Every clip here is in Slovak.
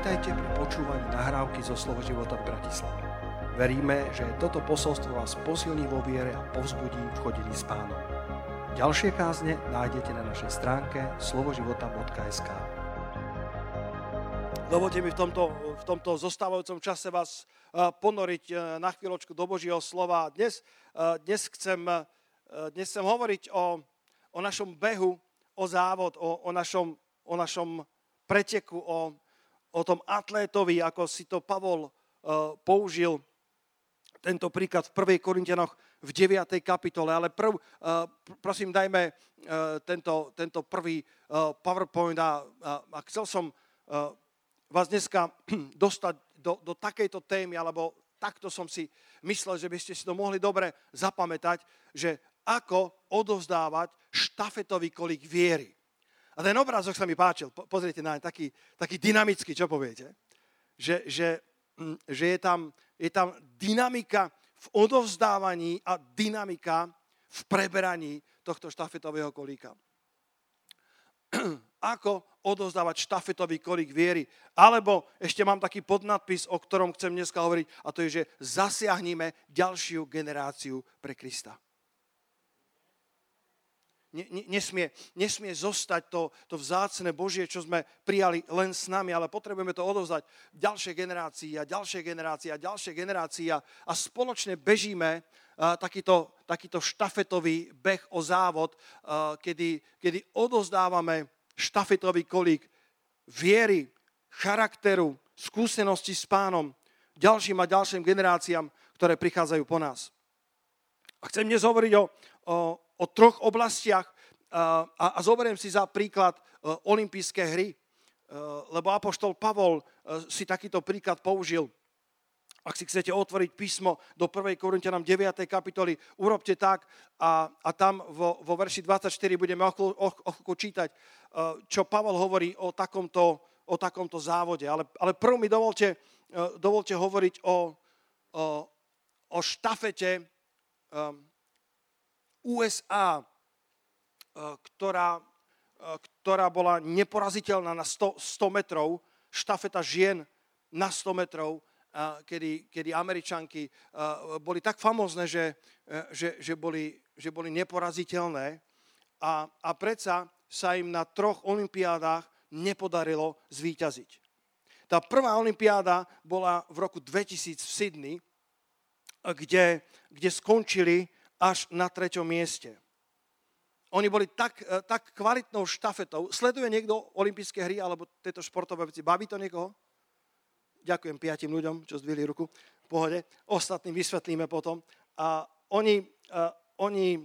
Vitajte pri počúvaní nahrávky zo Slovo života v Bratislave. Veríme, že toto posolstvo vás posilní vo viere a povzbudí v chodení s pánom. Ďalšie kázne nájdete na našej stránke slovoživota.sk Dovolte mi v tomto, v tomto zostávajúcom čase vás eh, ponoriť eh, na chvíľočku do Božieho slova. Dnes, eh, dnes, chcem, dnes chcem hovoriť o, o našom behu, o závod, o, o, našom, o našom preteku, o, o tom atlétovi, ako si to Pavol použil tento príklad v 1. Korintianoch v 9. kapitole, ale prv, prosím, dajme tento, tento prvý PowerPoint a, a, chcel som vás dneska dostať do, do takejto témy, alebo takto som si myslel, že by ste si to mohli dobre zapamätať, že ako odovzdávať štafetový kolík viery. A ten obrázok sa mi páčil, pozrite na taký, taký dynamický, čo poviete? Že, že, hm, že je, tam, je tam dynamika v odovzdávaní a dynamika v preberaní tohto štafetového kolíka. ako odozdávať štafetový kolík viery. Alebo ešte mám taký podnadpis, o ktorom chcem dneska hovoriť, a to je, že zasiahnime ďalšiu generáciu pre Krista. Nesmie, nesmie zostať to, to vzácne Božie, čo sme prijali len s nami, ale potrebujeme to odovzdať ďalšie generácii a ďalšie generácie a ďalšie generácie a, a spoločne bežíme a, takýto, takýto štafetový beh o závod, a, kedy, kedy odozdávame štafetový kolík viery, charakteru, skúsenosti s pánom ďalším a ďalším generáciám, ktoré prichádzajú po nás. A chcem dnes hovoriť o, o, o troch oblastiach a, a, zoberiem si za príklad olympijské hry, lebo apoštol Pavol si takýto príklad použil. Ak si chcete otvoriť písmo do 1. Korintianom 9. kapitoly, urobte tak a, a tam vo, vo verši 24 budeme o čítať, čo Pavel hovorí o takomto, o takomto závode. Ale, ale prv mi dovolte, dovolte hovoriť o, o, o štafete um, USA, ktorá, ktorá bola neporaziteľná na 100, 100 metrov, štafeta žien na 100 metrov, kedy, kedy Američanky boli tak famózne, že, že, že, boli, že boli neporaziteľné a, a predsa sa im na troch olimpiádach nepodarilo zvíťaziť. Tá prvá olimpiáda bola v roku 2000 v Sydney, kde, kde skončili až na treťom mieste. Oni boli tak, e, tak kvalitnou štafetou. Sleduje niekto olympijské hry alebo tieto športové veci? Baví to niekoho? Ďakujem piatim ľuďom, čo zdvihli ruku. V pohode. Ostatným vysvetlíme potom. A oni, uh, oni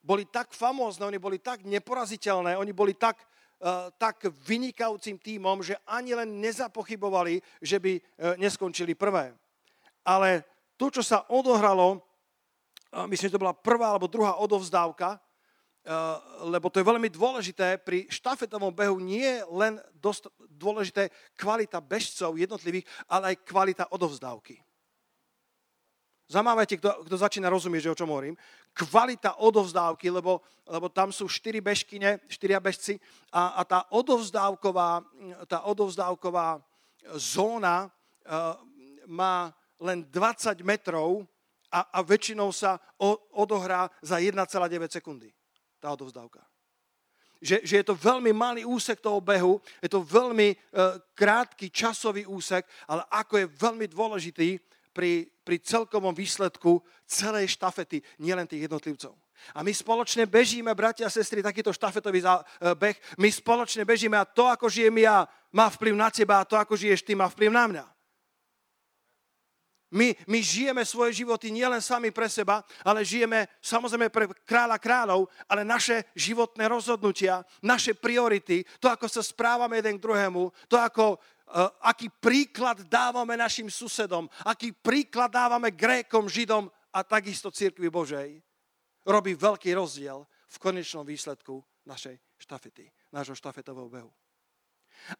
boli tak famózne, oni boli tak neporaziteľné, oni boli tak, uh, tak vynikajúcim týmom, že ani len nezapochybovali, že by uh, neskončili prvé. Ale to, čo sa odohralo, myslím, že to bola prvá alebo druhá odovzdávka, Eh, lebo to je veľmi dôležité, pri štafetovom behu nie je len dosť dôležité kvalita bežcov jednotlivých, ale aj kvalita odovzdávky. Zamávajte, kto, kto začína rozumieť, že o čom hovorím. Kvalita odovzdávky, lebo, lebo tam sú štyri bežkyne, štyria bežci a, a tá, odovzdávková, tá odovzdávková zóna uh, má len 20 metrov a, a väčšinou sa o, odohrá za 1,9 sekundy tá odovzdávka. Že, že je to veľmi malý úsek toho behu, je to veľmi uh, krátky časový úsek, ale ako je veľmi dôležitý pri, pri celkovom výsledku celej štafety, nielen tých jednotlivcov. A my spoločne bežíme, bratia a sestry, takýto štafetový e, beh, my spoločne bežíme a to, ako žijem ja, má vplyv na teba a to, ako žiješ ty, má vplyv na mňa. My, my žijeme svoje životy nielen sami pre seba, ale žijeme samozrejme pre kráľa kráľov, ale naše životné rozhodnutia, naše priority, to, ako sa správame jeden k druhému, to, ako, uh, aký príklad dávame našim susedom, aký príklad dávame Grékom, Židom a takisto Církvi Božej, robí veľký rozdiel v konečnom výsledku našej štafety, nášho štafetového behu.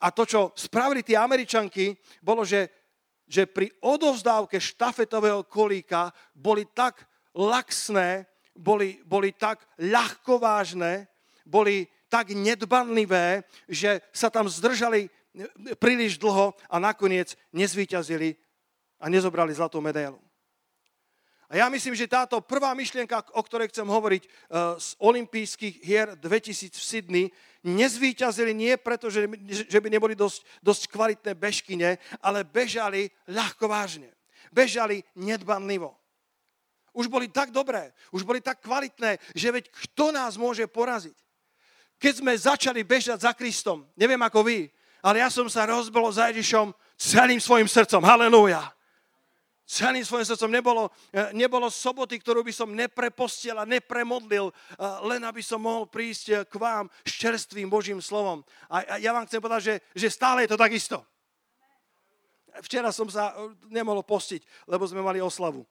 A to, čo spravili tie Američanky, bolo, že že pri odovzdávke štafetového kolíka boli tak laxné, boli, boli tak ľahkovážne, boli tak nedbanlivé, že sa tam zdržali príliš dlho a nakoniec nezvíťazili a nezobrali zlatú medailu. A ja myslím, že táto prvá myšlienka, o ktorej chcem hovoriť eh, z olympijských hier 2000 v Sydney, nezvýťazili nie preto, že, že by neboli dosť, dosť kvalitné bežkyne, ale bežali ľahko vážne. Bežali nedbanlivo. Už boli tak dobré, už boli tak kvalitné, že veď kto nás môže poraziť? Keď sme začali bežať za Kristom, neviem ako vy, ale ja som sa rozbolo za Ježišom celým svojim srdcom. Halelúja celým svojim srdcom. Nebolo, e, nebolo soboty, ktorú by som neprepostil a nepremodlil, e, len aby som mohol prísť e, k vám s čerstvým Božím slovom. A ja vám chcem povedať, že, že stále je to takisto. Včera som sa nemohol postiť, lebo sme mali oslavu.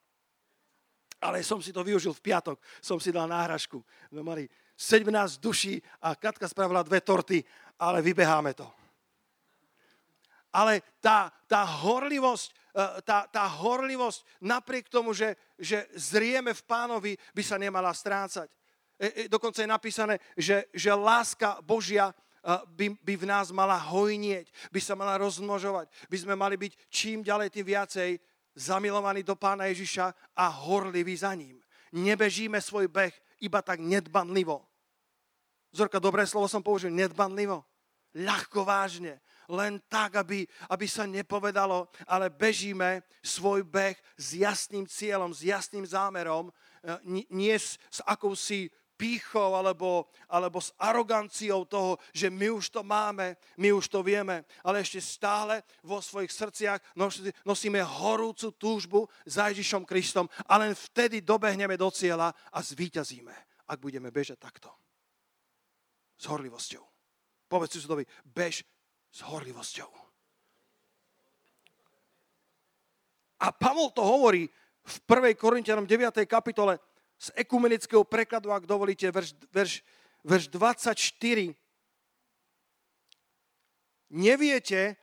Ale som si to využil v piatok, som si dal náhražku. Sme mali 17 duší a Katka spravila dve torty, ale vybeháme to. Ale tá, tá horlivosť, tá, tá horlivosť, napriek tomu, že, že zrieme v pánovi, by sa nemala strácať. E, e, dokonca je napísané, že, že láska Božia by, by v nás mala hojnieť, by sa mala rozmnožovať, by sme mali byť čím ďalej, tým viacej zamilovaní do pána Ježiša a horliví za ním. Nebežíme svoj beh iba tak nedbanlivo. Zorka, dobré slovo som použil, nedbanlivo. Ľahko vážne len tak, aby, aby sa nepovedalo, ale bežíme svoj beh s jasným cieľom, s jasným zámerom, e, nie s, s akousi pýchou alebo, alebo s aroganciou toho, že my už to máme, my už to vieme, ale ešte stále vo svojich srdciach nosíme horúcu túžbu za Ježišom Kristom a len vtedy dobehneme do cieľa a zvíťazíme, ak budeme bežať takto. S horlivosťou. Povedz susedovi, bež s horlivosťou. A Pavol to hovorí v 1. Korintianom 9. kapitole z ekumenického prekladu, ak dovolíte, verš, verš, verš 24. Neviete,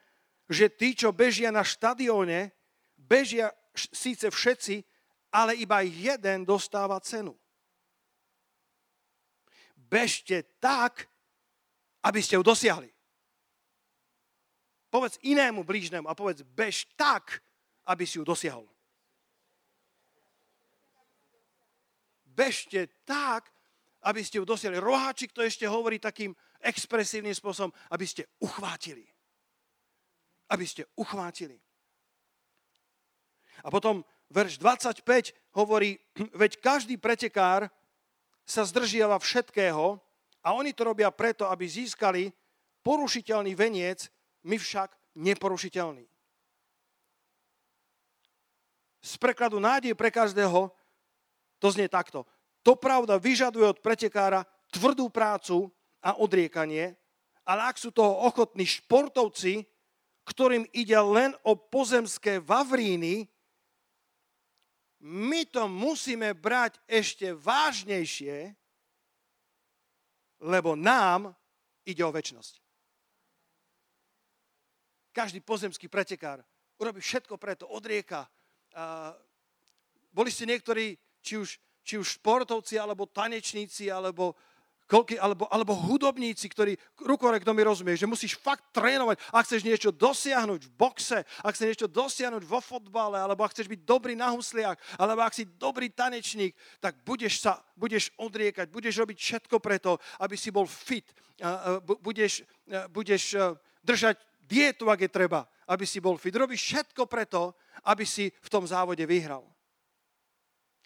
že tí, čo bežia na štadióne, bežia síce všetci, ale iba jeden dostáva cenu. Bežte tak, aby ste ju dosiahli. Povedz inému blížnemu a povedz, bež tak, aby si ju dosiahol. Bežte tak, aby ste ju dosiahli. Roháčik to ešte hovorí takým expresívnym spôsobom, aby ste uchvátili. Aby ste uchvátili. A potom verš 25 hovorí, veď každý pretekár sa zdržiava všetkého a oni to robia preto, aby získali porušiteľný veniec, my však neporušiteľní. Z prekladu nádej pre každého to znie takto. To pravda vyžaduje od pretekára tvrdú prácu a odriekanie, ale ak sú toho ochotní športovci, ktorým ide len o pozemské vavríny, my to musíme brať ešte vážnejšie, lebo nám ide o väčnosť. Každý pozemský pretekár urobí všetko preto, odrieka. Boli ste niektorí, či už, či už športovci, alebo tanečníci, alebo, koľky, alebo, alebo hudobníci, ktorí, rukorek to mi rozumie, že musíš fakt trénovať, ak chceš niečo dosiahnuť v boxe, ak chceš niečo dosiahnuť vo fotbale, alebo ak chceš byť dobrý na husliach, alebo ak si dobrý tanečník, tak budeš sa, budeš odriekať, budeš robiť všetko preto, aby si bol fit, budeš, budeš držať dietu, ak je treba, aby si bol fit. Robíš všetko preto, aby si v tom závode vyhral.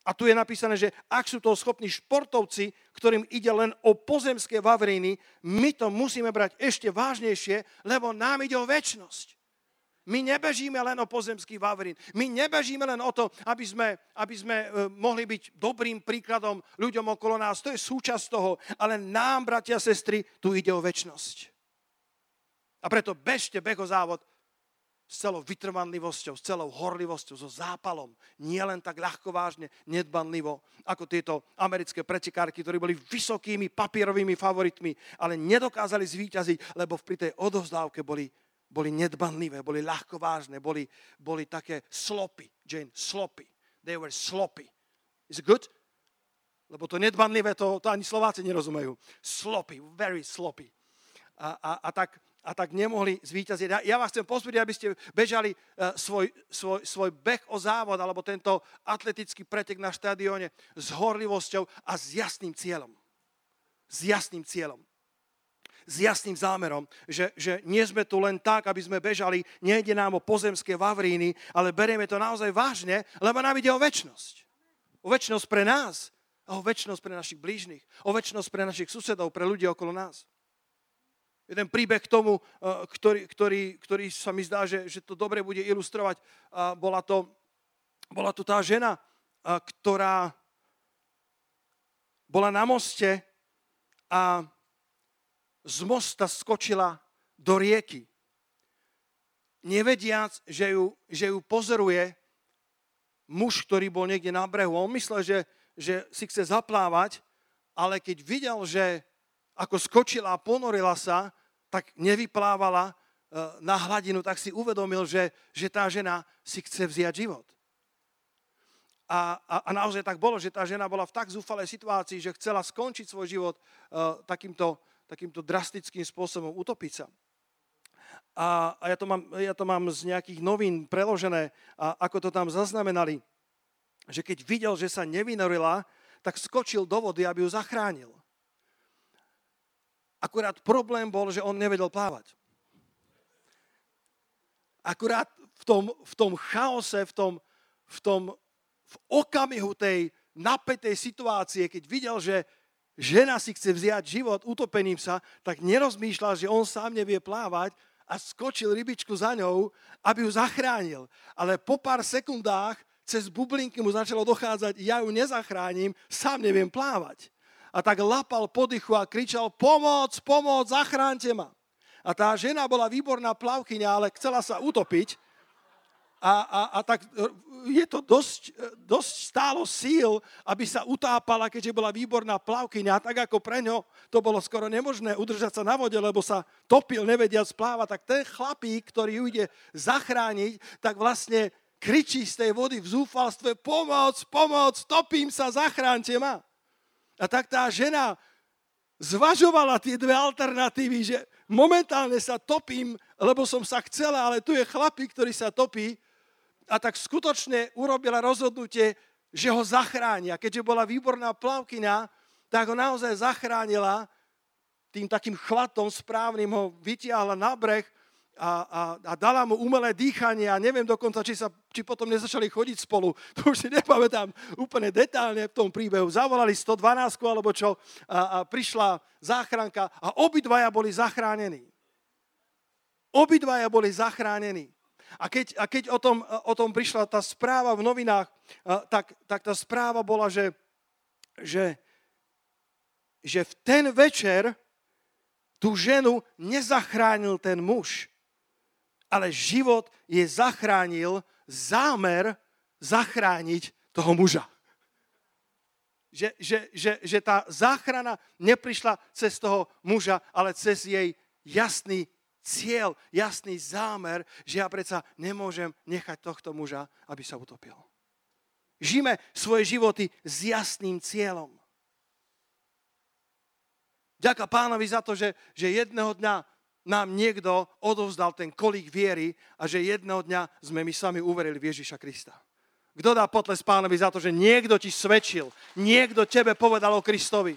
A tu je napísané, že ak sú to schopní športovci, ktorým ide len o pozemské vavriny, my to musíme brať ešte vážnejšie, lebo nám ide o väčnosť. My nebežíme len o pozemský vavrín. My nebežíme len o to, aby sme, aby sme e, mohli byť dobrým príkladom ľuďom okolo nás. To je súčasť toho. Ale nám, bratia a sestry, tu ide o väčnosť. A preto bežte behozávod s celou vytrvanlivosťou, s celou horlivosťou, so zápalom. Nie len tak ľahko vážne, nedbanlivo, ako tieto americké pretekárky, ktorí boli vysokými papierovými favoritmi, ale nedokázali zvíťaziť, lebo pri tej odovzdávke boli, boli nedbanlivé, boli ľahko boli, boli také sloppy. Jane, sloppy. They were sloppy. Is it good? Lebo to nedbanlivé, to, to ani Slováci nerozumejú. Sloppy, very sloppy. A, a, a tak a tak nemohli zvíťaziť. Ja, ja vás chcem pozbudiť, aby ste bežali uh, svoj, svoj, svoj beh o závod alebo tento atletický pretek na štadióne s horlivosťou a s jasným cieľom. S jasným cieľom s jasným zámerom, že, že nie sme tu len tak, aby sme bežali, nejde nám o pozemské vavríny, ale berieme to naozaj vážne, lebo nám ide o väčnosť. O väčnosť pre nás o väčnosť pre našich blížnych, o väčnosť pre našich susedov, pre ľudí okolo nás. Jeden príbeh k tomu, eh, ktorý, ktorý, ktorý sa mi zdá, že, že to dobre bude ilustrovať, bola to, bola to tá žena, ktorá bola na moste a z mosta skočila do rieky. Nevediac, že ju, že ju pozoruje muž, ktorý bol niekde na brehu. On myslel, že, že si chce zaplávať, ale keď videl, že ako skočila a ponorila sa, tak nevyplávala e, na hladinu, tak si uvedomil, že, že tá žena si chce vziať život. A, a, a naozaj tak bolo, že tá žena bola v tak zúfalej situácii, že chcela skončiť svoj život uh, takýmto, takýmto drastickým spôsobom utopiť sa. A, a ja, to mám, ja to mám z nejakých novín preložené, a ako to tam zaznamenali, že keď videl, že sa nevynorila, tak skočil do vody, aby ju zachránil. Akurát problém bol, že on nevedel plávať. Akurát v tom, v tom chaose, v tom, v tom v okamihu tej napätej situácie, keď videl, že žena si chce vziať život utopením sa, tak nerozmýšľal, že on sám nevie plávať a skočil rybičku za ňou, aby ju zachránil. Ale po pár sekundách cez bublinky mu začalo dochádzať, ja ju nezachránim, sám neviem plávať. A tak lapal podychu a kričal, pomoc, pomoc, zachránte ma. A tá žena bola výborná plavkyňa, ale chcela sa utopiť a, a, a tak e, je to dosť, e, dosť stálo síl, aby sa utápala, keďže bola výborná plavkyňa, tak ako pre ňo to bolo skoro nemožné udržať sa na vode, lebo sa topil, nevedia spláva, tak ten chlapík, ktorý ju ide zachrániť, tak vlastne kričí z tej vody v zúfalstve, pomoc, pomoc, topím sa, zachránte ma. A tak tá žena zvažovala tie dve alternatívy, že momentálne sa topím, lebo som sa chcela, ale tu je chlapík, ktorý sa topí, a tak skutočne urobila rozhodnutie, že ho zachráni. A keďže bola výborná plavkyňa, tak ho naozaj zachránila tým takým chvatom správnym, ho vytiahla na breh a, a, a dala mu umelé dýchanie a neviem dokonca, či, sa, či potom nezačali chodiť spolu. To už si nepamätám úplne detálne v tom príbehu. Zavolali 112 alebo čo a, a prišla záchranka a obidvaja boli zachránení. Obidvaja boli zachránení. A keď, a keď o, tom, o tom prišla tá správa v novinách, tak, tak tá správa bola, že, že, že v ten večer tú ženu nezachránil ten muž, ale život je zachránil zámer zachrániť toho muža. Že, že, že, že tá záchrana neprišla cez toho muža, ale cez jej jasný cieľ, jasný zámer, že ja predsa nemôžem nechať tohto muža, aby sa utopil. Žime svoje životy s jasným cieľom. Ďaká pánovi za to, že, že jedného dňa nám niekto odovzdal ten kolík viery a že jedného dňa sme my sami uverili v Ježiša Krista. Kto dá potles pánovi za to, že niekto ti svedčil, niekto tebe povedal o Kristovi,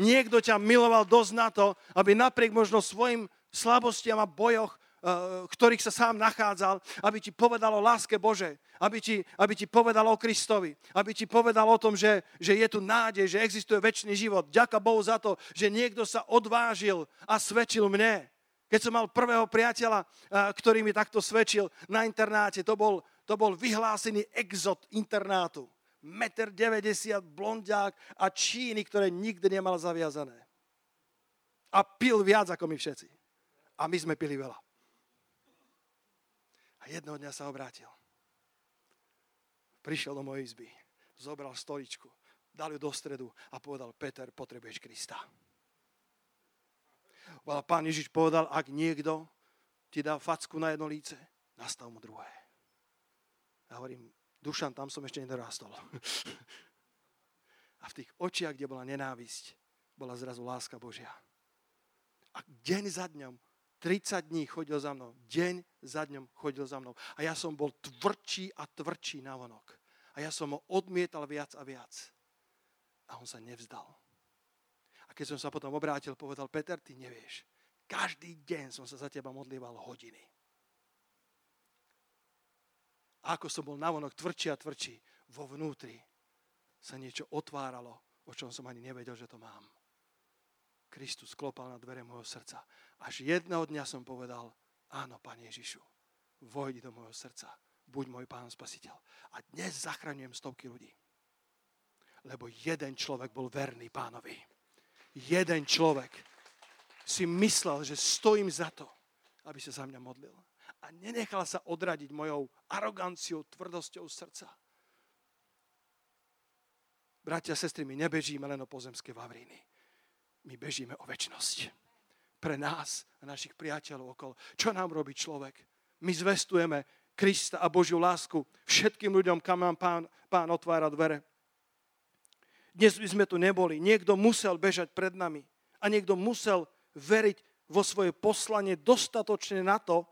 niekto ťa miloval dosť na to, aby napriek možno svojim slabostiam a bojoch, eh, ktorých sa sám nachádzal, aby ti povedal o láske Bože, aby ti, aby ti povedal o Kristovi, aby ti povedal o tom, že, že je tu nádej, že existuje väčší život. Ďaká Bohu za to, že niekto sa odvážil a svedčil mne. Keď som mal prvého priateľa, eh, ktorý mi takto svedčil na internáte, to bol, to bol vyhlásený exot internátu. 1,90 m, blondiák a číny, ktoré nikdy nemal zaviazané. A pil viac ako my všetci. A my sme pili veľa. A jednoho dňa sa obrátil. Prišiel do mojej izby, zobral stoličku, dal ju do stredu a povedal, Peter, potrebuješ Krista. Ale pán Ježiš povedal, ak niekto ti dá facku na jedno líce, nastav mu druhé. Ja hovorím, Dušan, tam som ešte nedorástol. A v tých očiach, kde bola nenávisť, bola zrazu láska Božia. A deň za dňom 30 dní chodil za mnou. Deň za dňom chodil za mnou. A ja som bol tvrdší a tvrdší na vonok. A ja som ho odmietal viac a viac. A on sa nevzdal. Keď som sa potom obrátil, povedal, Peter, ty nevieš. Každý deň som sa za teba modlíval hodiny. A ako som bol navonok tvrdší a tvrdší, vo vnútri sa niečo otváralo, o čom som ani nevedel, že to mám. Kristus klopal na dvere môjho srdca. Až jedného dňa som povedal, áno, Pane Ježišu, vojdi do môjho srdca, buď môj Pán Spasiteľ. A dnes zachraňujem stovky ľudí. Lebo jeden človek bol verný pánovi. Jeden človek si myslel, že stojím za to, aby sa za mňa modlil. A nenechal sa odradiť mojou aroganciou, tvrdosťou srdca. Bratia a sestry, my nebežíme len o pozemské vavríny my bežíme o väčnosť. Pre nás a našich priateľov okolo. Čo nám robí človek? My zvestujeme Krista a Božiu lásku všetkým ľuďom, kam nám pán, pán otvára dvere. Dnes by sme tu neboli. Niekto musel bežať pred nami. A niekto musel veriť vo svoje poslanie dostatočne na to,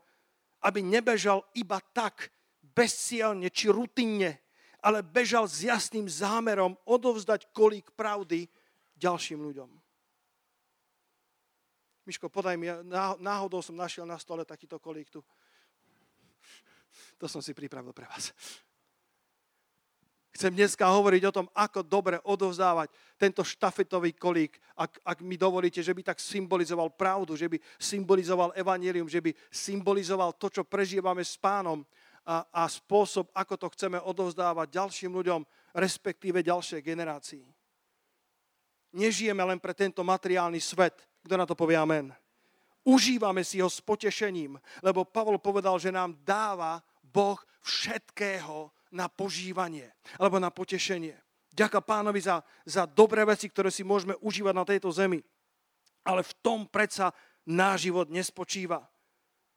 aby nebežal iba tak, bezcielne či rutinne, ale bežal s jasným zámerom odovzdať kolík pravdy ďalším ľuďom. Miško, podaj mi, náhodou som našiel na stole takýto kolík tu. To som si pripravil pre vás. Chcem dneska hovoriť o tom, ako dobre odovzdávať tento štafetový kolík, ak, ak mi dovolíte, že by tak symbolizoval pravdu, že by symbolizoval evanílium, že by symbolizoval to, čo prežívame s pánom a, a spôsob, ako to chceme odovzdávať ďalším ľuďom, respektíve ďalšej generácii. Nežijeme len pre tento materiálny svet, kto na to povie amen? Užívame si ho s potešením, lebo Pavol povedal, že nám dáva Boh všetkého na požívanie alebo na potešenie. Ďaká pánovi za, za dobré veci, ktoré si môžeme užívať na tejto zemi. Ale v tom predsa náš život nespočíva.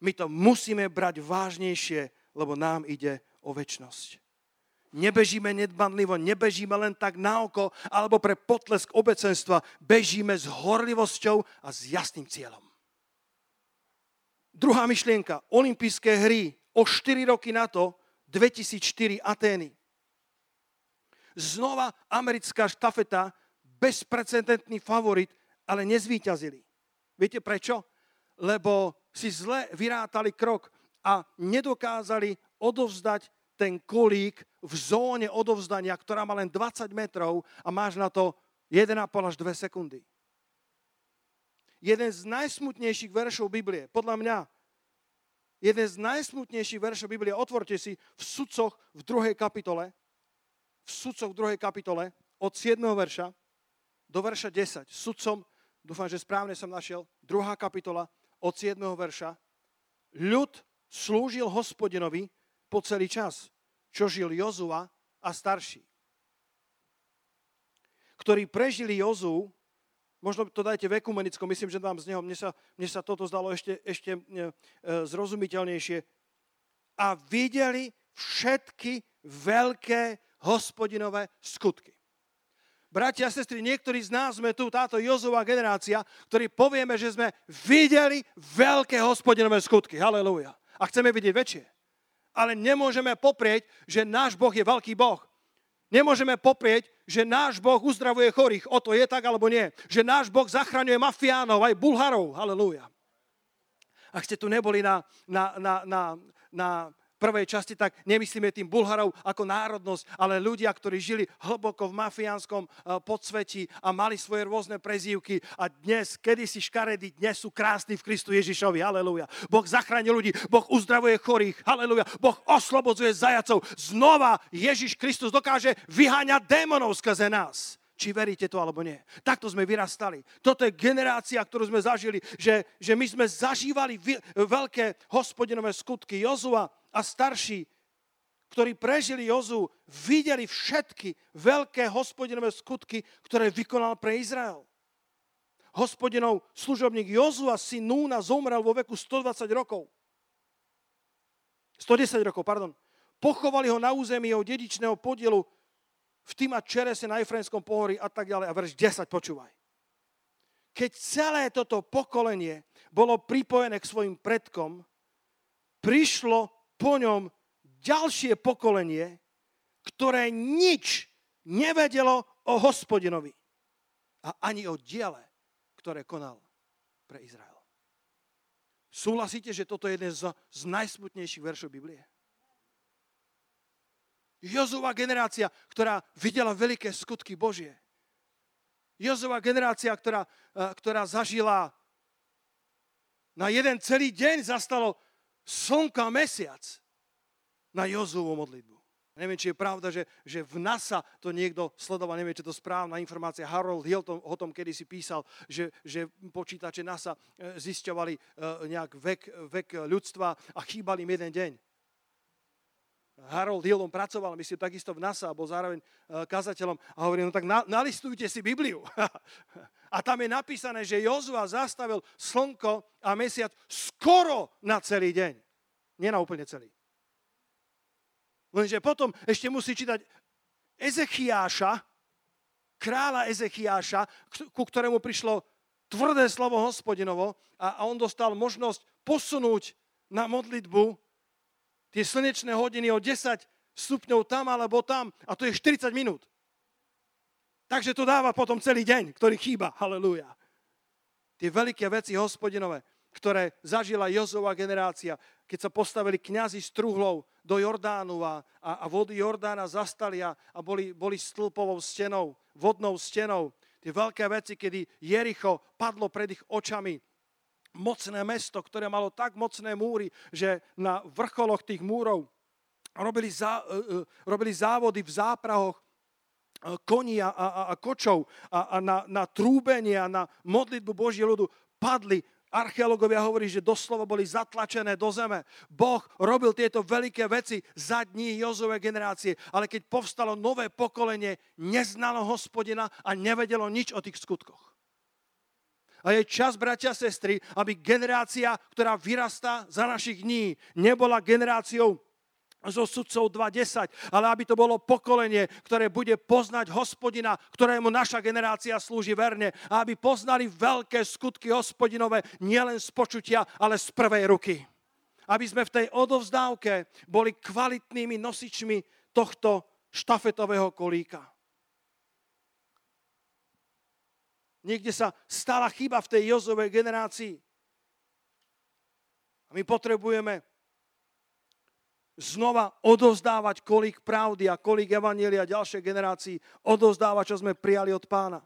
My to musíme brať vážnejšie, lebo nám ide o väčnosť. Nebežíme nedbanlivo, nebežíme len tak na oko alebo pre potlesk obecenstva. Bežíme s horlivosťou a s jasným cieľom. Druhá myšlienka. Olympijské hry o 4 roky na to, 2004 Atény. Znova americká štafeta, bezprecedentný favorit, ale nezvýťazili. Viete prečo? Lebo si zle vyrátali krok a nedokázali odovzdať ten kolík v zóne odovzdania, ktorá má len 20 metrov a máš na to 1,5 až 2 sekundy. Jeden z najsmutnejších veršov Biblie, podľa mňa, jeden z najsmutnejších veršov Biblie, otvorte si v sudcoch v druhej kapitole, v sudcoch v druhej kapitole, od 7. verša do verša 10. Sudcom, dúfam, že správne som našiel, druhá kapitola od 7. verša. Ľud slúžil hospodinovi po celý čas, čo žil Jozua a starší. Ktorí prežili Jozu, možno to dajte v ekumenickom, myslím, že vám z neho, mne sa, mne sa toto zdalo ešte, ešte e, e, zrozumiteľnejšie, a videli všetky veľké hospodinové skutky. Bratia a sestry, niektorí z nás sme tu, táto Jozová generácia, ktorí povieme, že sme videli veľké hospodinové skutky. Halelúja. A chceme vidieť väčšie ale nemôžeme poprieť, že náš Boh je veľký Boh. Nemôžeme poprieť, že náš Boh uzdravuje chorých. O to je tak alebo nie. Že náš Boh zachraňuje mafiánov, aj bulharov. Halelúja. Ak ste tu neboli na, na, na, na, na prvej časti, tak nemyslíme tým Bulharov ako národnosť, ale ľudia, ktorí žili hlboko v mafiánskom eh, podsvetí a mali svoje rôzne prezývky a dnes, kedy si škaredí, dnes sú krásni v Kristu Ježišovi. Halelúja. Boh zachránil ľudí, Boh uzdravuje chorých. Halelúja. Boh oslobodzuje zajacov. Znova Ježiš Kristus dokáže vyháňať démonov skrze nás či veríte to alebo nie. Takto sme vyrastali. Toto je generácia, ktorú sme zažili, že, že my sme zažívali veľké hospodinové skutky. Jozua a starší, ktorí prežili Jozu, videli všetky veľké hospodinové skutky, ktoré vykonal pre Izrael. Hospodinov služobník Jozua, syn Núna, zomrel vo veku 120 rokov. 110 rokov, pardon. Pochovali ho na území jeho dedičného podielu v Týma Čerese na Efrenskom pohorí a tak ďalej. A verš 10 počúvaj. keď celé toto pokolenie bolo pripojené k svojim predkom, prišlo po ňom ďalšie pokolenie, ktoré nič nevedelo o hospodinovi a ani o diele, ktoré konal pre Izrael. Súhlasíte, že toto je jeden z, z najsmutnejších veršov Biblie? Jozová generácia, ktorá videla veľké skutky Božie. Jozová generácia, ktorá, eh, ktorá zažila na jeden celý deň zastalo slnko a mesiac na Jozovú modlitbu. Neviem, či je pravda, že, že v NASA to niekto sledoval, neviem, či to správna informácia. Harold Hill o tom kedy si písal, že, že počítače NASA e, zisťovali e, nejak vek, vek ľudstva a chýbali im jeden deň. Harold Hill, on pracoval, myslím, takisto v NASA, bol zároveň e, kazateľom a hovorí, no tak na, nalistujte si Bibliu. a tam je napísané, že Jozua zastavil slnko a mesiac skoro na celý deň. Nie na úplne celý. Lenže potom ešte musí čítať Ezechiáša, kráľa Ezechiáša, ku ktorému prišlo tvrdé slovo hospodinovo a, on dostal možnosť posunúť na modlitbu tie slnečné hodiny o 10 stupňov tam alebo tam a to je 40 minút. Takže to dáva potom celý deň, ktorý chýba. Halelúja. Tie veľké veci hospodinové, ktoré zažila Jozová generácia, keď sa postavili kňazi s truhlou do Jordánu a, a, vody Jordána zastali a, a boli, boli stĺpovou stenou, vodnou stenou. Tie veľké veci, kedy Jericho padlo pred ich očami, mocné mesto, ktoré malo tak mocné múry, že na vrcholoch tých múrov robili, zá, uh, robili závody v záprahoch koní a, a, a kočov a, a na, na trúbenie a na modlitbu Boží ľudu padli Archeológovia hovorí, že doslova boli zatlačené do zeme. Boh robil tieto veľké veci za dní Jozove generácie, ale keď povstalo nové pokolenie, neznalo hospodina a nevedelo nič o tých skutkoch. A je čas, bratia a sestry, aby generácia, ktorá vyrastá za našich dní, nebola generáciou zo sudcov 2.10, ale aby to bolo pokolenie, ktoré bude poznať hospodina, ktorému naša generácia slúži verne a aby poznali veľké skutky hospodinové nielen z počutia, ale z prvej ruky. Aby sme v tej odovzdávke boli kvalitnými nosičmi tohto štafetového kolíka. Niekde sa stala chyba v tej Jozovej generácii. A my potrebujeme znova odozdávať kolík pravdy a kolík evanielia ďalšej generácii, odozdávať, čo sme prijali od pána.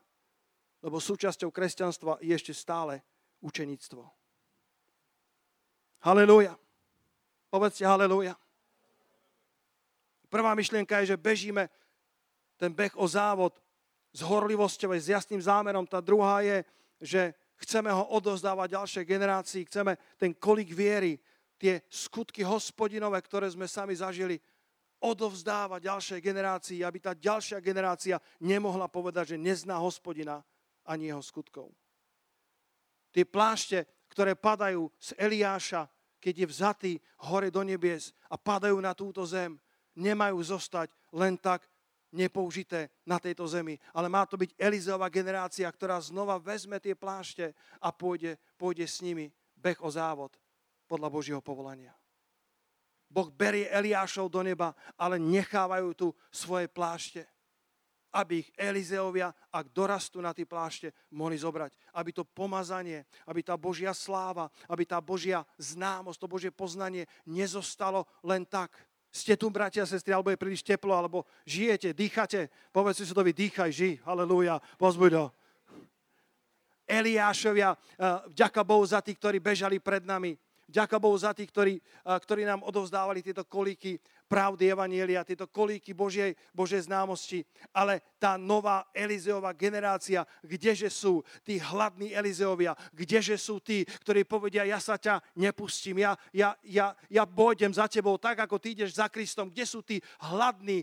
Lebo súčasťou kresťanstva je ešte stále učeníctvo. Halelúja. Povedzte halelúja. Prvá myšlienka je, že bežíme ten beh o závod s horlivosťou, s jasným zámerom. Tá druhá je, že chceme ho odozdávať ďalšej generácii, chceme ten kolík viery tie skutky hospodinové, ktoré sme sami zažili, odovzdávať ďalšej generácii, aby tá ďalšia generácia nemohla povedať, že nezná hospodina ani jeho skutkov. Tie plášte, ktoré padajú z Eliáša, keď je vzatý hore do nebies a padajú na túto zem, nemajú zostať len tak nepoužité na tejto zemi, ale má to byť Elizeová generácia, ktorá znova vezme tie plášte a pôjde, pôjde s nimi beh o závod podľa Božieho povolania. Boh berie Eliášov do neba, ale nechávajú tu svoje plášte, aby ich Elizeovia, ak dorastú na tie plášte, mohli zobrať. Aby to pomazanie, aby tá Božia sláva, aby tá Božia známosť, to Božie poznanie nezostalo len tak. Ste tu, bratia a sestry, alebo je príliš teplo, alebo žijete, dýchate. Povedz si to, dýchaj, ži, halleluja, pozbuď ho. Eliášovia, eh, vďaka Bohu za tých, ktorí bežali pred nami. Ďaká Bohu za tých, ktorí, ktorí nám odovzdávali tieto kolíky pravdy Evanielia, tieto kolíky Božej, Božej známosti. Ale tá nová Elizeová generácia, kdeže sú tí hladní Elizeovia, kdeže sú tí, ktorí povedia, ja sa ťa nepustím, ja, ja, ja, ja pôjdem za tebou tak, ako ty ideš za Kristom. Kde sú tí hladní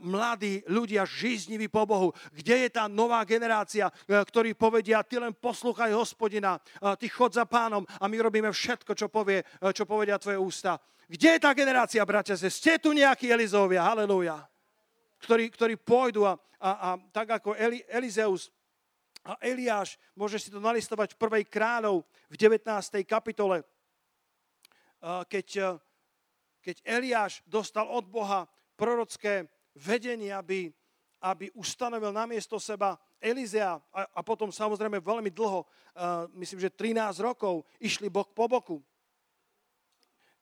mladí ľudia žízniví po Bohu. Kde je tá nová generácia, e, ktorí povedia, ty len poslúchaj hospodina, e, ty chod za pánom a my robíme všetko, čo, povie, čo povedia tvoje ústa. Kde je tá generácia, bratia? Ste tu nejakí Elizovia, halleluja, ktorí, ktorí pôjdu a, a, a tak ako Eli, Elizeus A Eliáš, môžeš si to nalistovať v prvej kráľov v 19. kapitole, keď, keď Eliáš dostal od Boha prorocké vedenie, aby, aby ustanovil namiesto seba Elizea a, a potom samozrejme veľmi dlho, uh, myslím, že 13 rokov, išli bok po boku.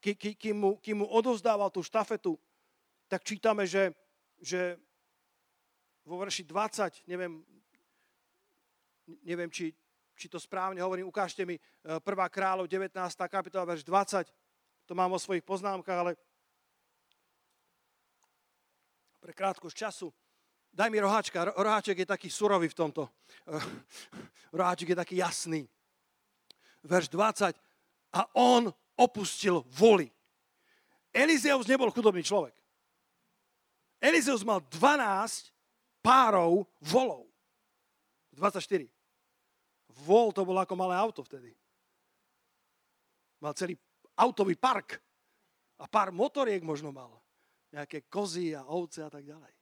Ký, ký, kým, mu, kým mu odovzdával tú štafetu, tak čítame, že, že vo verši 20, neviem, neviem či, či to správne hovorím, ukážte mi 1. kráľov 19. kapitola, verš 20, to mám o svojich poznámkach, ale pre krátkosť času. Daj mi roháčka. Roháček je taký surový v tomto. Roháček je taký jasný. Verš 20. A on opustil voli. Elizeus nebol chudobný človek. Elizeus mal 12 párov volov. 24. Vol to bolo ako malé auto vtedy. Mal celý autový park. A pár motoriek možno mal nejaké kozy a ovce a tak ďalej.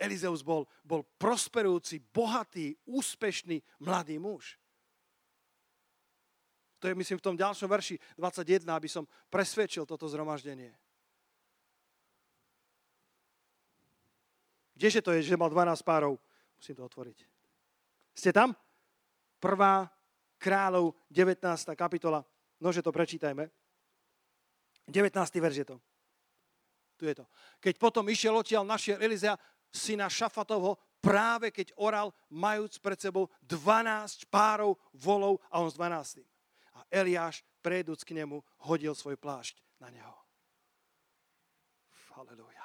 Elizeus bol, bol prosperujúci, bohatý, úspešný mladý muž. To je, myslím, v tom ďalšom verši 21, aby som presvedčil toto zhromaždenie. Kdeže to je, že mal 12 párov? Musím to otvoriť. Ste tam? Prvá kráľov, 19. kapitola. Nože to prečítajme. 19. verš je to. Tu je to. Keď potom išiel odtiaľ, našiel Elizea, syna Šafatovho, práve keď oral, majúc pred sebou 12 párov volov a on s 12. A Eliáš, prejdúc k nemu, hodil svoj plášť na neho. Halleluja.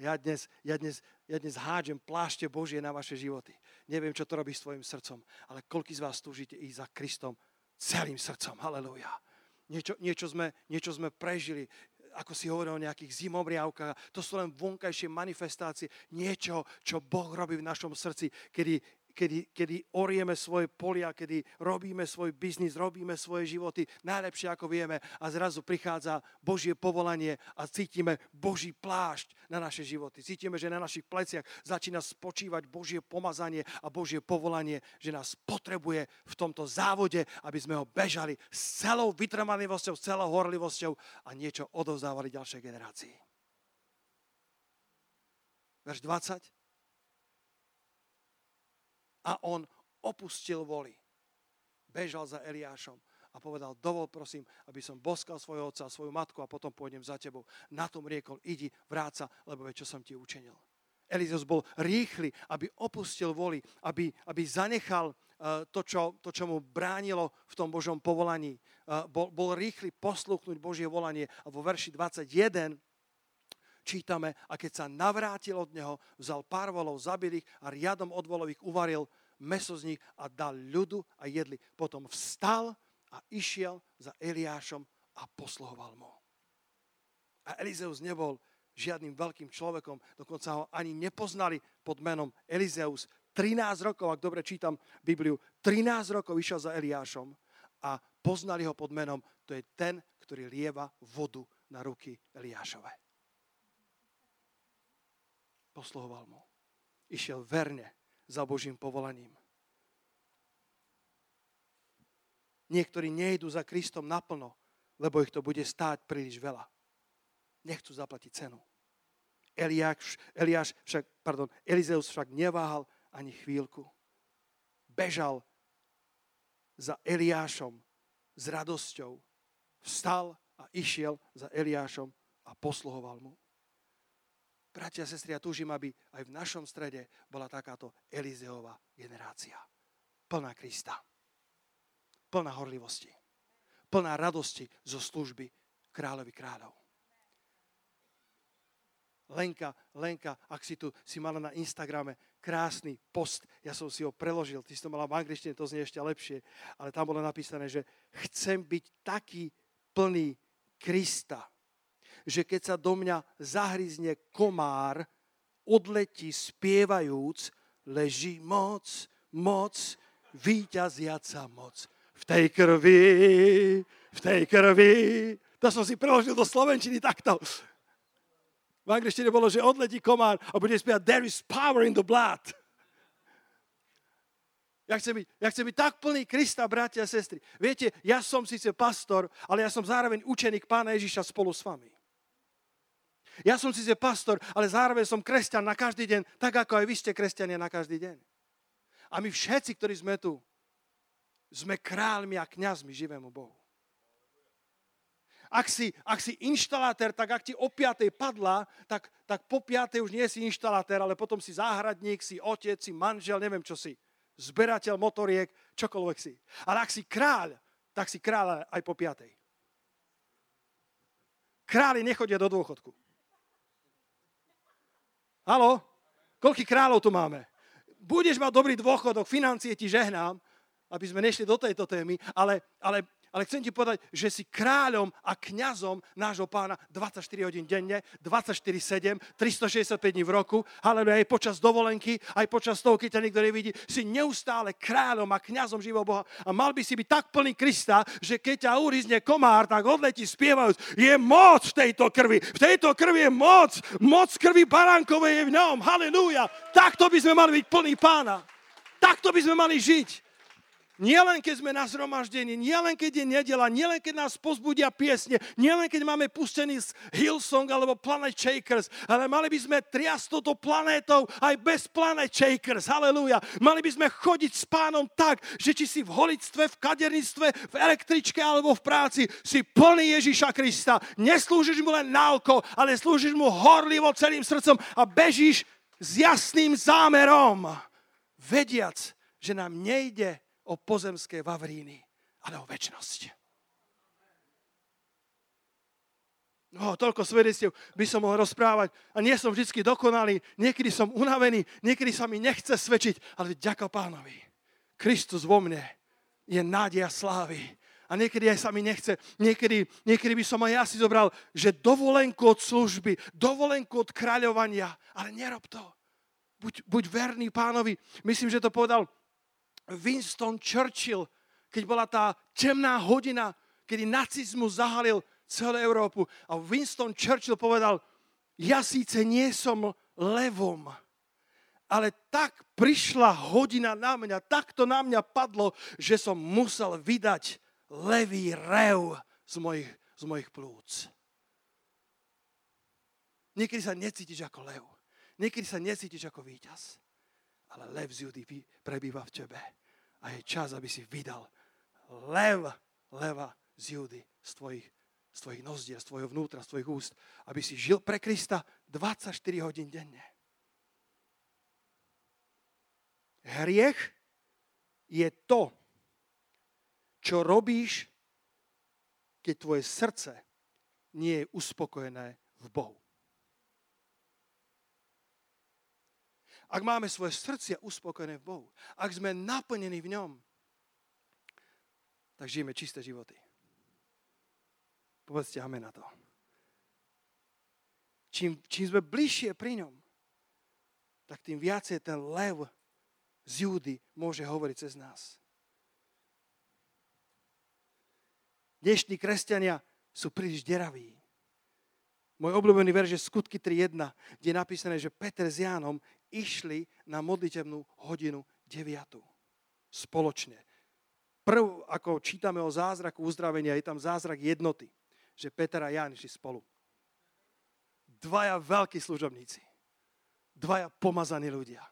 Ja dnes, ja, dnes, ja dnes hádžem plášte Božie na vaše životy. Neviem, čo to robí s tvojim srdcom, ale koľký z vás túžite ísť za Kristom celým srdcom. Halleluja niečo, niečo, sme, niečo sme prežili, ako si hovoril o nejakých zimobriavkách. To sú len vonkajšie manifestácie niečo, čo Boh robí v našom srdci, kedy, kedy, kedy orieme svoje polia, kedy robíme svoj biznis, robíme svoje životy najlepšie, ako vieme a zrazu prichádza Božie povolanie a cítime Boží plášť na naše životy. Cítime, že na našich pleciach začína spočívať Božie pomazanie a Božie povolanie, že nás potrebuje v tomto závode, aby sme ho bežali s celou vytrvanlivosťou, s celou horlivosťou a niečo odovzdávali ďalšej generácii. Verš 20 a on opustil voli. Bežal za Eliášom a povedal, dovol prosím, aby som boskal svojho otca a svoju matku a potom pôjdem za tebou. Na tom riekol, idi, vráca, lebo vie, čo som ti učinil. Elizeus bol rýchly, aby opustil voli, aby, aby zanechal uh, to čo, to, čo mu bránilo v tom Božom povolaní. Uh, bol, bol rýchly poslúchnuť Božie volanie. A vo verši 21 čítame, a keď sa navrátil od neho, vzal pár volov, zabil ich a riadom od volových uvaril meso z nich a dal ľudu a jedli. Potom vstal a išiel za Eliášom a posluhoval mu. A Elizeus nebol žiadnym veľkým človekom, dokonca ho ani nepoznali pod menom Elizeus. 13 rokov, ak dobre čítam Bibliu, 13 rokov išiel za Eliášom a poznali ho pod menom, to je ten, ktorý lieva vodu na ruky Eliášove posluhoval mu. Išiel verne za Božím povolaním. Niektorí nejdu za Kristom naplno, lebo ich to bude stáť príliš veľa. Nechcú zaplatiť cenu. Eliáš, Eliáš však, pardon, Elizeus však neváhal ani chvíľku. Bežal za Eliášom s radosťou. Vstal a išiel za Eliášom a posluhoval mu. Bratia a sestry, ja túžim, aby aj v našom strede bola takáto Elizeová generácia. Plná Krista. Plná horlivosti. Plná radosti zo služby kráľovi kráľov. Lenka, Lenka, ak si tu si mala na Instagrame krásny post, ja som si ho preložil, ty si to mala v angličtine, to znie ešte lepšie, ale tam bolo napísané, že chcem byť taký plný Krista, že keď sa do mňa zahryzne komár, odletí spievajúc, leží moc, moc, víťaziaca moc. V tej krvi, v tej krvi. To som si preložil do Slovenčiny takto. V angličtine bolo, že odletí komár a bude spievať There is power in the blood. Ja chcem, byť, ja chcem byť tak plný Krista, bratia a sestry. Viete, ja som síce pastor, ale ja som zároveň učeník Pána Ježiša spolu s vami. Ja som síce pastor, ale zároveň som kresťan na každý deň, tak ako aj vy ste kresťania na každý deň. A my všetci, ktorí sme tu, sme kráľmi a kňazmi živému Bohu. Ak si, ak si inštalatér, tak ak ti o 5. padla, tak, tak po 5. už nie si inštalatér, ale potom si záhradník, si otec, si manžel, neviem čo si zberateľ motoriek, čokoľvek si. Ale ak si kráľ, tak si kráľ aj po piatej. Králi nechodia do dôchodku. Halo? Koľký kráľov tu máme? Budeš mať dobrý dôchodok, financie ti žehnám, aby sme nešli do tejto témy, ale, ale ale chcem ti povedať, že si kráľom a kňazom nášho pána 24 hodín denne, 24-7, 365 dní v roku, ale aj počas dovolenky, aj počas toho, keď ťa nikto nevidí, si neustále kráľom a kňazom živého Boha. A mal by si byť tak plný Krista, že keď ťa urizne komár, tak odletí spievajúc, je moc v tejto krvi, v tejto krvi je moc, moc krvi baránkovej je v ňom, halleluja. Takto by sme mali byť plný pána. Takto by sme mali žiť. Nielen keď sme na zhromaždení, nielen keď je nedela, nielen keď nás pozbudia piesne, nielen keď máme pustený z Hillsong alebo Planet Shakers, ale mali by sme triasť toto planétou aj bez Planet Shakers. Halleluja. Mali by sme chodiť s pánom tak, že či si v holictve, v kadernictve, v električke alebo v práci, si plný Ježíša Krista. Neslúžiš mu len nálko, ale slúžiš mu horlivo celým srdcom a bežíš s jasným zámerom, vediac, že nám nejde o pozemské vavríny, ale o väčnosť. No, toľko svedectiev by som mohol rozprávať. A nie som vždy dokonalý, niekedy som unavený, niekedy sa mi nechce svedčiť, ale ďaká pánovi. Kristus vo mne je nádej slávy. A niekedy aj sa mi nechce, niekedy, niekedy by som aj ja si zobral, že dovolenku od služby, dovolenku od kráľovania, ale nerob to. Buď, buď verný pánovi. Myslím, že to povedal Winston Churchill, keď bola tá temná hodina, kedy nacizmus zahalil celú Európu. A Winston Churchill povedal, ja síce nie som levom, ale tak prišla hodina na mňa, tak to na mňa padlo, že som musel vydať levý rev z mojich, z mojich plúc. Niekedy sa necítiš ako lev. Niekedy sa necítiš ako víťaz. Ale lev z Judy prebýva v tebe a je čas, aby si vydal lev, leva z Judy, z tvojich, z tvojich nozdier, z tvojho vnútra, z tvojich úst, aby si žil pre Krista 24 hodín denne. Hriech je to, čo robíš, keď tvoje srdce nie je uspokojené v Bohu. Ak máme svoje srdcia uspokojené v Bohu, ak sme naplnení v ňom, tak žijeme čisté životy. Povedzte amen na to. Čím, čím sme bližšie pri ňom, tak tým viacej ten lev z Júdy môže hovoriť cez nás. Dnešní kresťania sú príliš deraví. Môj obľúbený verš je Skutky 3.1, kde je napísané, že Peter s Jánom išli na modlitebnú hodinu 9. Spoločne. Prv, ako čítame o zázraku uzdravenia, je tam zázrak jednoty. Že Peter a Ján išli spolu. Dvaja veľkí služobníci. Dvaja pomazaní ľudia.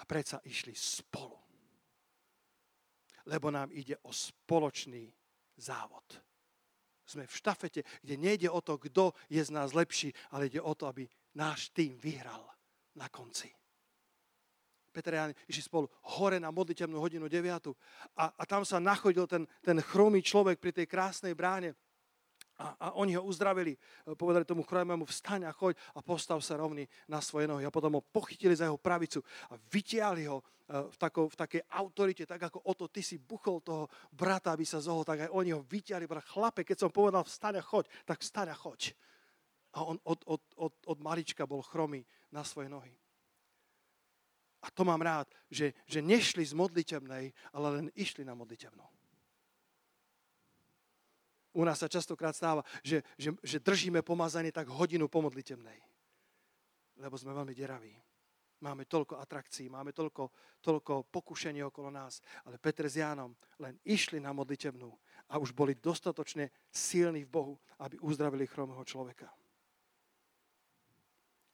A predsa išli spolu. Lebo nám ide o spoločný závod. Sme v štafete, kde nejde o to, kto je z nás lepší, ale ide o to, aby náš tým vyhral na konci. Peter a Jan išli spolu hore na modlitebnú hodinu 9. A, a tam sa nachodil ten, ten chromý človek pri tej krásnej bráne. A, a oni ho uzdravili, povedali tomu chromému, vstaň a choď a postav sa rovný na svoje nohy. A potom ho pochytili za jeho pravicu a vytiahli ho e, v, tako, v takej autorite, tak ako o to ty si buchol toho brata, aby sa zohol, tak aj oni ho vytiahli. Chlape, keď som povedal vstaň a choď, tak vstaň a choď. A on od, od, od, od malička bol chromý na svoje nohy. A to mám rád, že, že nešli z modlitebnej, ale len išli na modlitebnú. U nás sa častokrát stáva, že, že, že držíme pomazanie tak hodinu po modlitebnej. Lebo sme veľmi deraví. Máme toľko atrakcií, máme toľko, toľko pokušení okolo nás. Ale Petr s Jánom len išli na modlitebnú a už boli dostatočne silní v Bohu, aby uzdravili chromého človeka.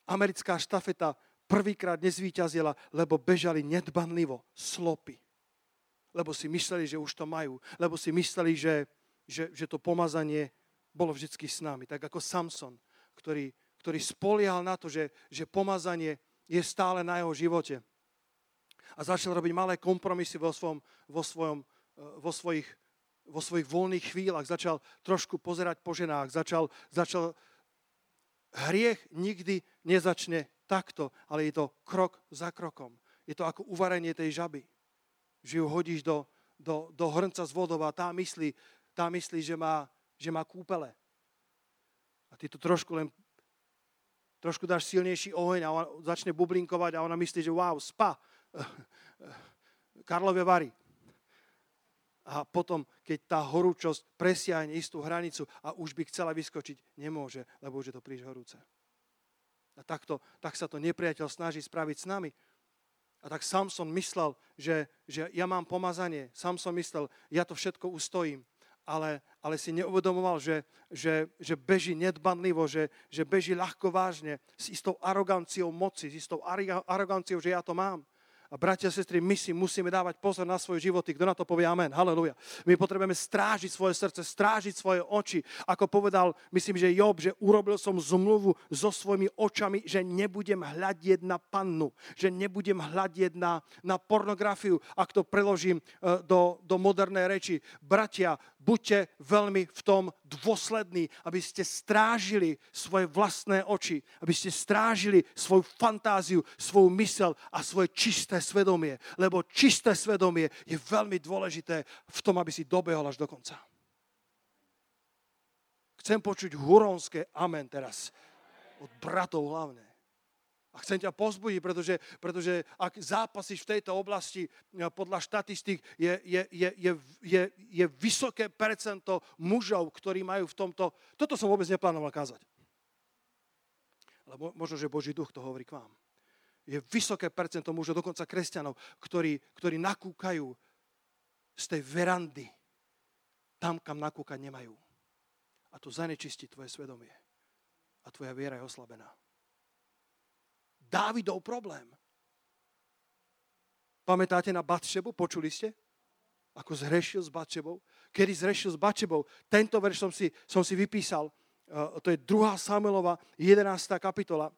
Americká štafeta prvýkrát nezvýťazila, lebo bežali nedbanlivo, slopy. Lebo si mysleli, že už to majú. Lebo si mysleli, že, že, že to pomazanie bolo vždy s nami. Tak ako Samson, ktorý, ktorý spoliehal na to, že, že pomazanie je stále na jeho živote. A začal robiť malé kompromisy vo, svojom, vo, svojom, e, vo, svojich, vo svojich voľných chvíľach. Začal trošku pozerať po ženách. Začal, začal hriech nikdy nezačne takto, ale je to krok za krokom. Je to ako uvarenie tej žaby. Že ju hodíš do, do, do hrnca s vodou a tá myslí, tá myslí že, má, že má kúpele. A ty to trošku len trošku dáš silnejší oheň a on začne bublinkovať a ona myslí, že wow, spa, Karlové vary. A potom, keď tá horúčosť presiahne istú hranicu a už by chcela vyskočiť, nemôže, lebo už je to príliš horúce. A takto, tak sa to nepriateľ snaží spraviť s nami. A tak Samson myslel, že, že ja mám pomazanie. Samson myslel, ja to všetko ustojím ale, ale si neuvedomoval, že, že, že beží nedbanlivo, že, že beží ľahko vážne, s istou aroganciou moci, s istou aroganciou, že ja to mám. A bratia a sestry, my si musíme dávať pozor na svoje životy. Kto na to povie amen? Haleluja. My potrebujeme strážiť svoje srdce, strážiť svoje oči. Ako povedal, myslím, že Job, že urobil som zmluvu so svojimi očami, že nebudem hľadieť na pannu, že nebudem hľadieť na, na pornografiu, ak to preložím e, do, do modernej reči. Bratia, buďte veľmi v tom dôslední, aby ste strážili svoje vlastné oči, aby ste strážili svoju fantáziu, svoju mysel a svoje čisté svedomie, lebo čisté svedomie je veľmi dôležité v tom, aby si dobehol až do konca. Chcem počuť huronské amen teraz. Od bratov hlavne. A chcem ťa pozbudiť, pretože, pretože ak zápasíš v tejto oblasti, e, podľa štatistík je, je, je, je, je, je vysoké percento mužov, ktorí majú v tomto... Toto som vôbec neplánoval kázať. Ale možno, že Boží duch to hovorí k vám je vysoké percento mužov, dokonca kresťanov, ktorí, ktorí nakúkajú z tej verandy tam, kam nakúkať nemajú. A to zanečistí tvoje svedomie. A tvoja viera je oslabená. Dávidov problém. Pamätáte na Batšebu? Počuli ste? Ako zhrešil s Batšebou? Kedy zhrešil s Batšebou? Tento verš som si, som si vypísal. Uh, to je 2. Samuelova 11. kapitola.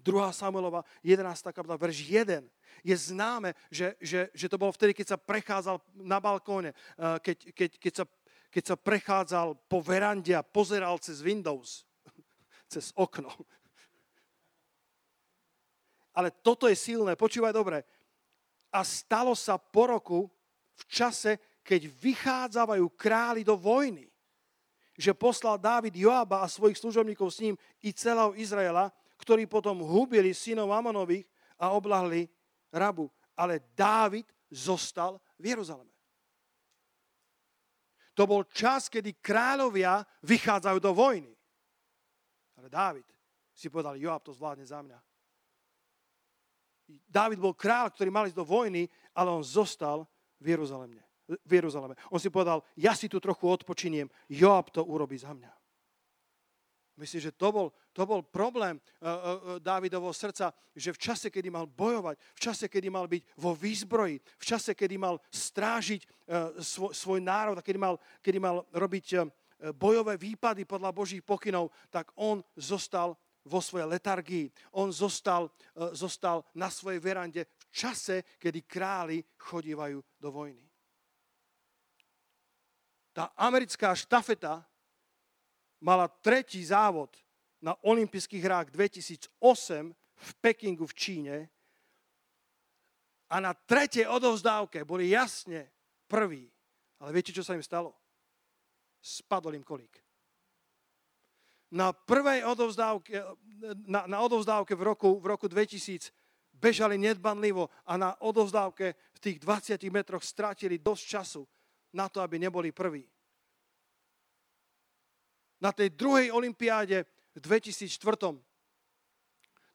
2. Samuelova 11. kapitola, verš 1. Je známe, že, že, že to bolo vtedy, keď sa prechádzal na balkóne, eh, keď, keď, keď, sa, keď sa prechádzal po verande a pozeral cez Windows, cez okno. Ale toto je silné, počúvaj dobre. A stalo sa po roku v čase, keď vychádzajú králi do vojny, že poslal Dávid Joaba a svojich služobníkov s ním i celého Izraela, ktorí potom hubili synov Amonových a oblahli Rabu. Ale Dávid zostal v Jeruzaleme. To bol čas, kedy kráľovia vychádzajú do vojny. Ale Dávid si povedal, Joab to zvládne za mňa. Dávid bol kráľ, ktorý mal ísť do vojny, ale on zostal v Jeruzaleme. V Jeruzaleme. On si povedal, ja si tu trochu odpočiniem, Joab to urobí za mňa. Myslím, že to bol, to bol problém uh, uh, Dávidovho srdca, že v čase, kedy mal bojovať, v čase, kedy mal byť vo výzbroji, v čase, kedy mal strážiť svoj, svoj národ a kedy mal, kedy mal robiť bojové výpady podľa Božích pokynov, tak on zostal vo svojej letargii. On zostal, uh, zostal na svojej verande v čase, kedy králi chodívajú do vojny. Tá americká štafeta mala tretí závod na olympijských hrách 2008 v Pekingu v Číne a na tretej odovzdávke boli jasne prví. Ale viete, čo sa im stalo? Spadol im kolík. Na prvej odovzdávke, na, na odovzdávke v roku, v roku 2000 bežali nedbanlivo a na odovzdávke v tých 20 metroch strátili dosť času na to, aby neboli prví na tej druhej olympiáde v 2004.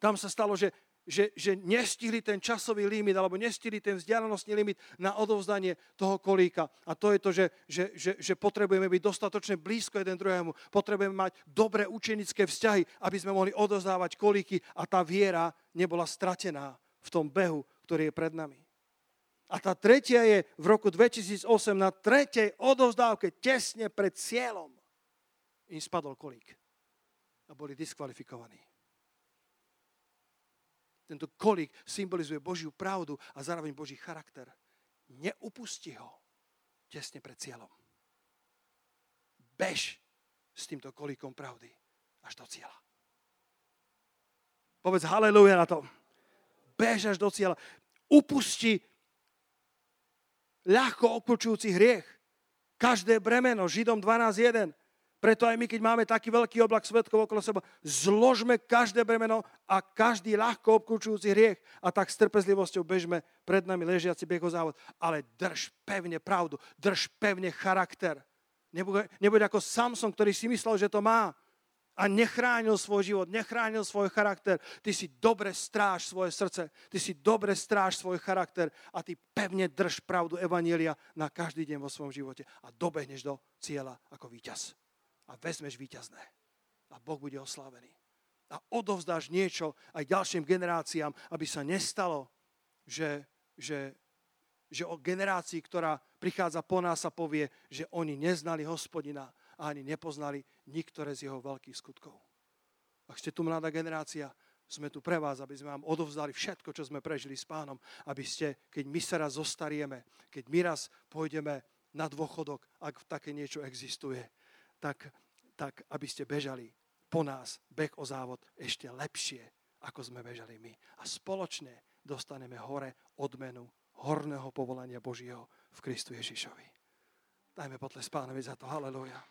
Tam sa stalo, že že, že nestihli ten časový limit alebo nestihli ten vzdialenostný limit na odovzdanie toho kolíka. A to je to, že, že, že, že potrebujeme byť dostatočne blízko jeden druhému. Potrebujeme mať dobré učenické vzťahy, aby sme mohli odozdávať kolíky a tá viera nebola stratená v tom behu, ktorý je pred nami. A tá tretia je v roku 2008 na tretej odovzdávke tesne pred cieľom. Im spadol kolík a boli diskvalifikovaní. Tento kolík symbolizuje Božiu pravdu a zároveň Boží charakter. Neupusti ho tesne pred cieľom. Bež s týmto kolíkom pravdy až do cieľa. Povedz haleluja na to. Bež až do cieľa. Upusti ľahko okľúčujúci hriech. Každé bremeno, Židom 12.1, preto aj my, keď máme taký veľký oblak svetkov okolo seba, zložme každé bremeno a každý ľahko obklúčujúci hriech a tak s trpezlivosťou bežme pred nami ležiaci bieho závod. Ale drž pevne pravdu, drž pevne charakter. Nebuď, nebuď ako Samson, ktorý si myslel, že to má a nechránil svoj život, nechránil svoj charakter. Ty si dobre stráž svoje srdce, ty si dobre stráž svoj charakter a ty pevne drž pravdu Evanielia na každý deň vo svojom živote a dobehneš do cieľa ako víťaz a vezmeš víťazné. A Boh bude oslavený. A odovzdáš niečo aj ďalším generáciám, aby sa nestalo, že, že, že o generácii, ktorá prichádza po nás a povie, že oni neznali hospodina a ani nepoznali niektoré z jeho veľkých skutkov. Ak ste tu mladá generácia, sme tu pre vás, aby sme vám odovzdali všetko, čo sme prežili s pánom, aby ste, keď my sa raz zostarieme, keď my raz pôjdeme na dôchodok, ak také niečo existuje, tak, tak aby ste bežali po nás beh o závod ešte lepšie, ako sme bežali my. A spoločne dostaneme hore odmenu horného povolania Božieho v Kristu Ježišovi. Dajme potles pánovi za to. Halelujá.